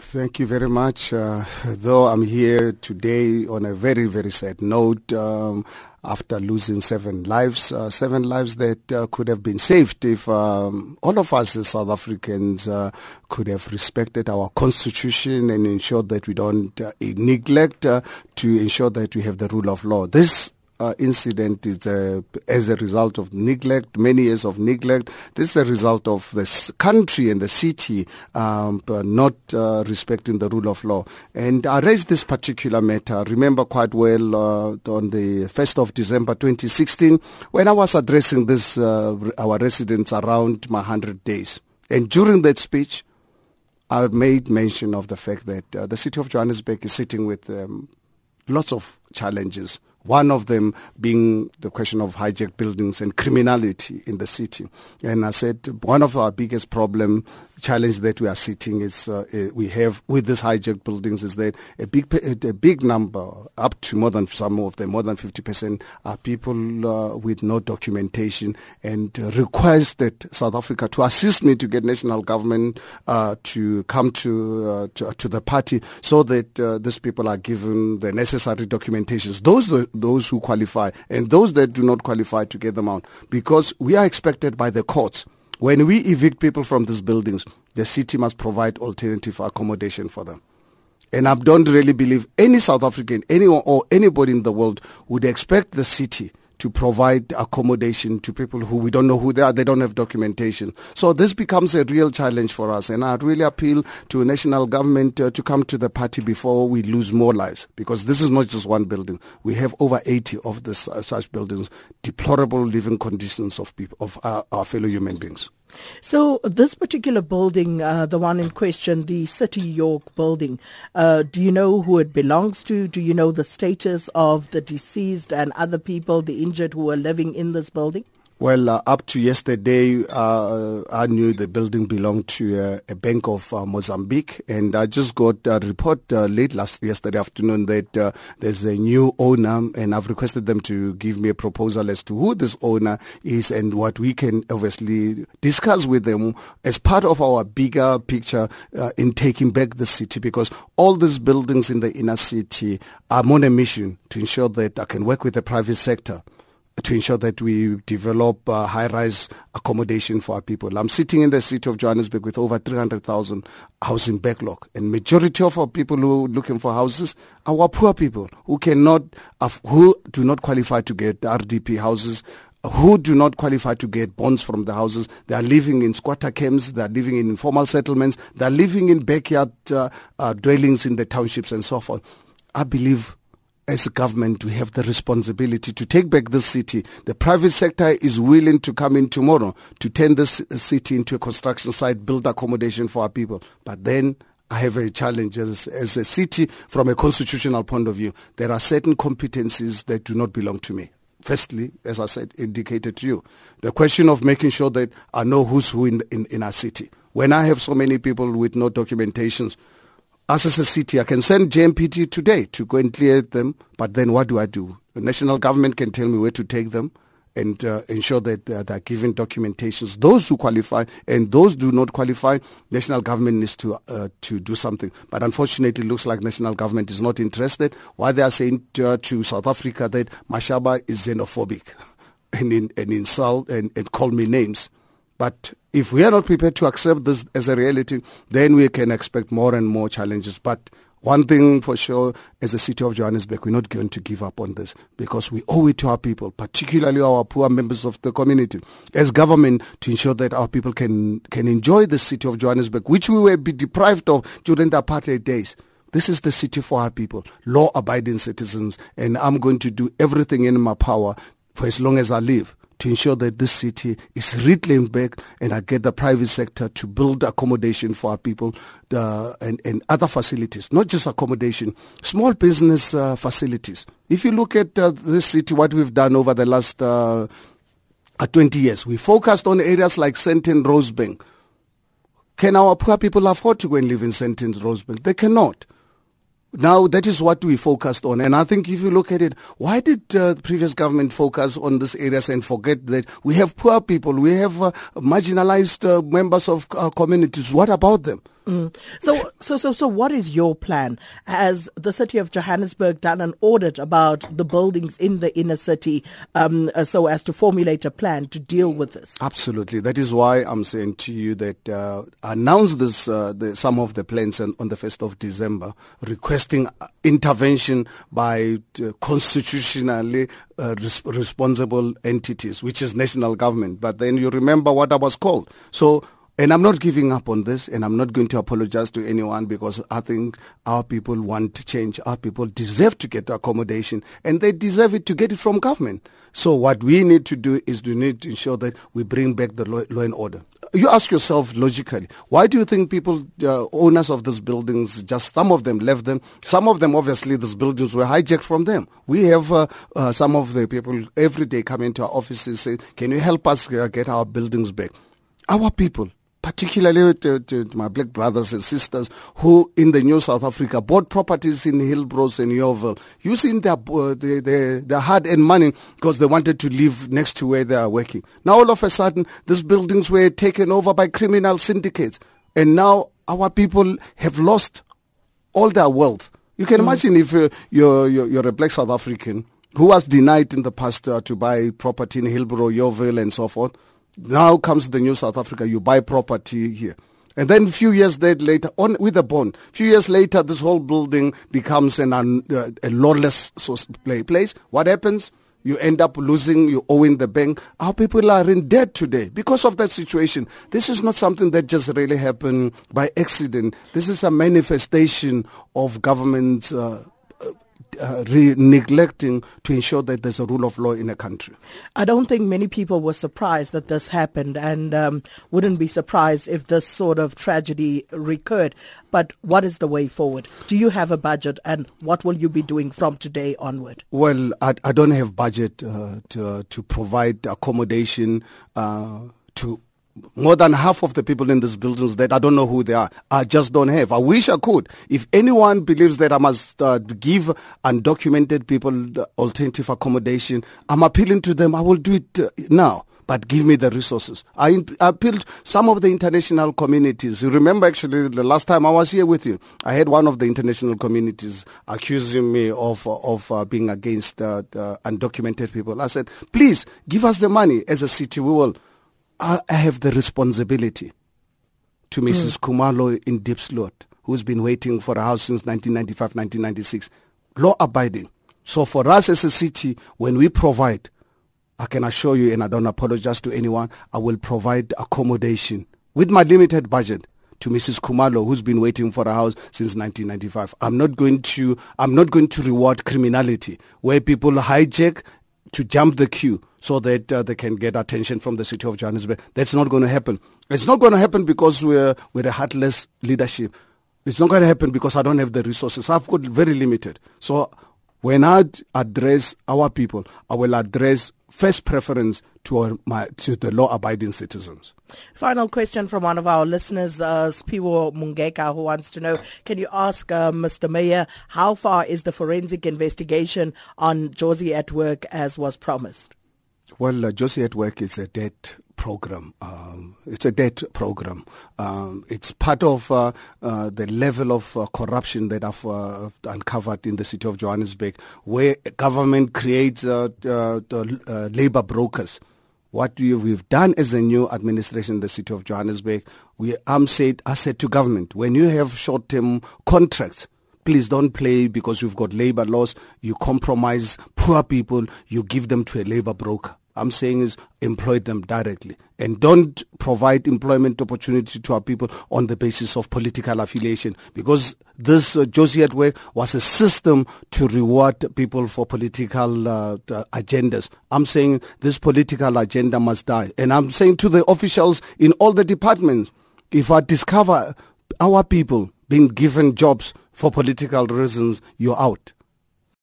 Thank you very much. Uh, though I'm here today on a very, very sad note um, after losing seven lives, uh, seven lives that uh, could have been saved if um, all of us as South Africans uh, could have respected our constitution and ensured that we don't uh, neglect uh, to ensure that we have the rule of law. This uh, incident is uh, as a result of neglect, many years of neglect. This is a result of the country and the city um, not uh, respecting the rule of law. And I raised this particular matter. I remember quite well uh, on the 1st of December 2016 when I was addressing this uh, our residents around my 100 days. And during that speech, I made mention of the fact that uh, the city of Johannesburg is sitting with um, lots of challenges one of them being the question of hijacked buildings and criminality in the city. And I said one of our biggest problem challenge that we are sitting is uh, uh, we have with these hijacked buildings is that a big a big number up to more than some of them more than 50% are people uh, with no documentation and uh, requested South Africa to assist me to get national government uh, to come to, uh, to, to the party so that these people are given the necessary documentations those those who qualify and those that do not qualify to get them out because we are expected by the courts when we evict people from these buildings, the city must provide alternative accommodation for them. And I don't really believe any South African, anyone or anybody in the world would expect the city to provide accommodation to people who we don't know who they are, they don't have documentation. So this becomes a real challenge for us. And I'd really appeal to national government uh, to come to the party before we lose more lives, because this is not just one building. We have over 80 of this, uh, such buildings, deplorable living conditions of people, of our, our fellow human beings. So this particular building, uh, the one in question, the City York building, uh, do you know who it belongs to? Do you know the status of the deceased and other people, the injured who are living in this building? Well, uh, up to yesterday, uh, I knew the building belonged to uh, a bank of uh, Mozambique, and I just got a report uh, late last yesterday afternoon that uh, there's a new owner, and I've requested them to give me a proposal as to who this owner is and what we can obviously discuss with them as part of our bigger picture in taking back the city, because all these buildings in the inner city are on a mission to ensure that I can work with the private sector to ensure that we develop uh, high-rise accommodation for our people. I'm sitting in the city of Johannesburg with over 300,000 housing backlog, and majority of our people who are looking for houses are our poor people who cannot, who do not qualify to get RDP houses, who do not qualify to get bonds from the houses. They are living in squatter camps. They are living in informal settlements. They are living in backyard uh, uh, dwellings in the townships and so forth. I believe as a government, we have the responsibility to take back the city. The private sector is willing to come in tomorrow to turn this city into a construction site, build accommodation for our people. But then I have a challenge as, as a city from a constitutional point of view. There are certain competencies that do not belong to me. Firstly, as I said, indicated to you, the question of making sure that I know who's who in, in, in our city. When I have so many people with no documentations, as a city, I can send JMPD today to go and clear them, but then what do I do? The national government can tell me where to take them and uh, ensure that uh, they're given documentations. Those who qualify and those do not qualify, national government needs to uh, to do something. But unfortunately, it looks like national government is not interested. Why they are saying to, uh, to South Africa that Mashaba is xenophobic and, in, and insult and, and call me names. But if we are not prepared to accept this as a reality, then we can expect more and more challenges. But one thing for sure, as a city of Johannesburg, we're not going to give up on this because we owe it to our people, particularly our poor members of the community, as government, to ensure that our people can, can enjoy the city of Johannesburg, which we will be deprived of during the apartheid days. This is the city for our people, law-abiding citizens, and I'm going to do everything in my power for as long as I live to ensure that this city is reclaimed back and I get the private sector to build accommodation for our people uh, and, and other facilities, not just accommodation, small business uh, facilities. If you look at uh, this city, what we've done over the last uh, 20 years, we focused on areas like Sandton, Rosebank. Can our poor people afford to go and live in Sandton, Rosebank? They cannot. Now that is what we focused on, and I think if you look at it, why did uh, the previous government focus on these areas and forget that we have poor people, we have uh, marginalized uh, members of our communities? What about them? Mm. So, so, so, so, what is your plan? Has the city of Johannesburg done an audit about the buildings in the inner city, um, uh, so as to formulate a plan to deal with this? Absolutely. That is why I'm saying to you that uh, announce this uh, the, some of the plans on, on, the first of December, requesting intervention by uh, constitutionally uh, res- responsible entities, which is national government. But then you remember what I was called. So and I'm not giving up on this, and I'm not going to apologize to anyone because I think our people want to change. Our people deserve to get accommodation, and they deserve it to get it from government. So what we need to do is we need to ensure that we bring back the law, law and order. You ask yourself logically, why do you think people, uh, owners of these buildings, just some of them left them? Some of them, obviously, these buildings were hijacked from them. We have uh, uh, some of the people every day come into our offices say, can you help us uh, get our buildings back? Our people, particularly to, to, my black brothers and sisters who in the New South Africa bought properties in Hillbrows and Yeoville using their, uh, their, their, their hard-earned money because they wanted to live next to where they are working. Now all of a sudden, these buildings were taken over by criminal syndicates and now our people have lost all their wealth. You can mm. imagine if uh, you're, you're, you're, a black South African who was denied in the past uh, to buy property in Hillbrow, Yeoville and so forth now comes the new South Africa, you buy property here. And then a few years later, on with a bond, a few years later, this whole building becomes an, uh, a lawless place. What happens? You end up losing, you owing the bank. Our people are in debt today because of that situation. This is not something that just really happened by accident. This is a manifestation of government uh, uh, re- neglecting to ensure that there's a rule of law in a country. I don't think many people were surprised that this happened and um, wouldn't be surprised if this sort of tragedy recurred. But what is the way forward? Do you have a budget and what will you be doing from today onward? Well, I, I don't have budget uh, to, uh, to provide accommodation uh, to more than half of the people in these buildings that I don't know who they are. I just don't have. I wish I could. If anyone believes that I must uh, give undocumented people alternative accommodation, I'm appealing to them. I will do it uh, now. But give me the resources. I, I appealed some of the international communities. You remember actually the last time I was here with you, I had one of the international communities accusing me of of uh, being against uh, undocumented people. I said, please give us the money as a city. We will I have the responsibility to Mrs. Mm. Khumalo in Diepsloot, who's been waiting for a house since 1995, 1996. Law abiding. So for us as a city, when we provide, I can assure you, and I don't apologize to anyone, I will provide accommodation with my limited budget to Mrs. Khumalo, who's been waiting for a house since 1995. I'm not going to, I'm not going to reward criminality where people hijack to jump the queue so that uh, they can get attention from the city of Johannesburg. That's not going to happen. It's not going to happen because we're, we're a heartless leadership. It's not going to happen because I don't have the resources. I've got very limited. So when I address our people, I will address first preference to, our, my, to the law-abiding citizens. Final question from one of our listeners, uh, Spiwo Mungeka, who wants to know, can you ask uh, Mr. Mayor, how far is the forensic investigation on Jozi at work as was promised? Well, uh, Jozi at Work is a debt program. Um, it's a debt program. Um, it's part of uh, uh, the level of uh, corruption that I've uh, uncovered in the city of Johannesburg, where government creates uh, the labor brokers. What we've done as a new administration in the city of Johannesburg, we am said, I said to government, when you have short-term contracts, please don't play because we've got labor laws. You compromise poor people, you give them to a labor broker. I'm saying is employ them directly and don't provide employment opportunity to our people on the basis of political affiliation because this uh, Jozi at Work was a system to reward people for political uh, agendas. I'm saying this political agenda must die. And I'm saying to the officials in all the departments, if I discover our people being given jobs for political reasons, you're out.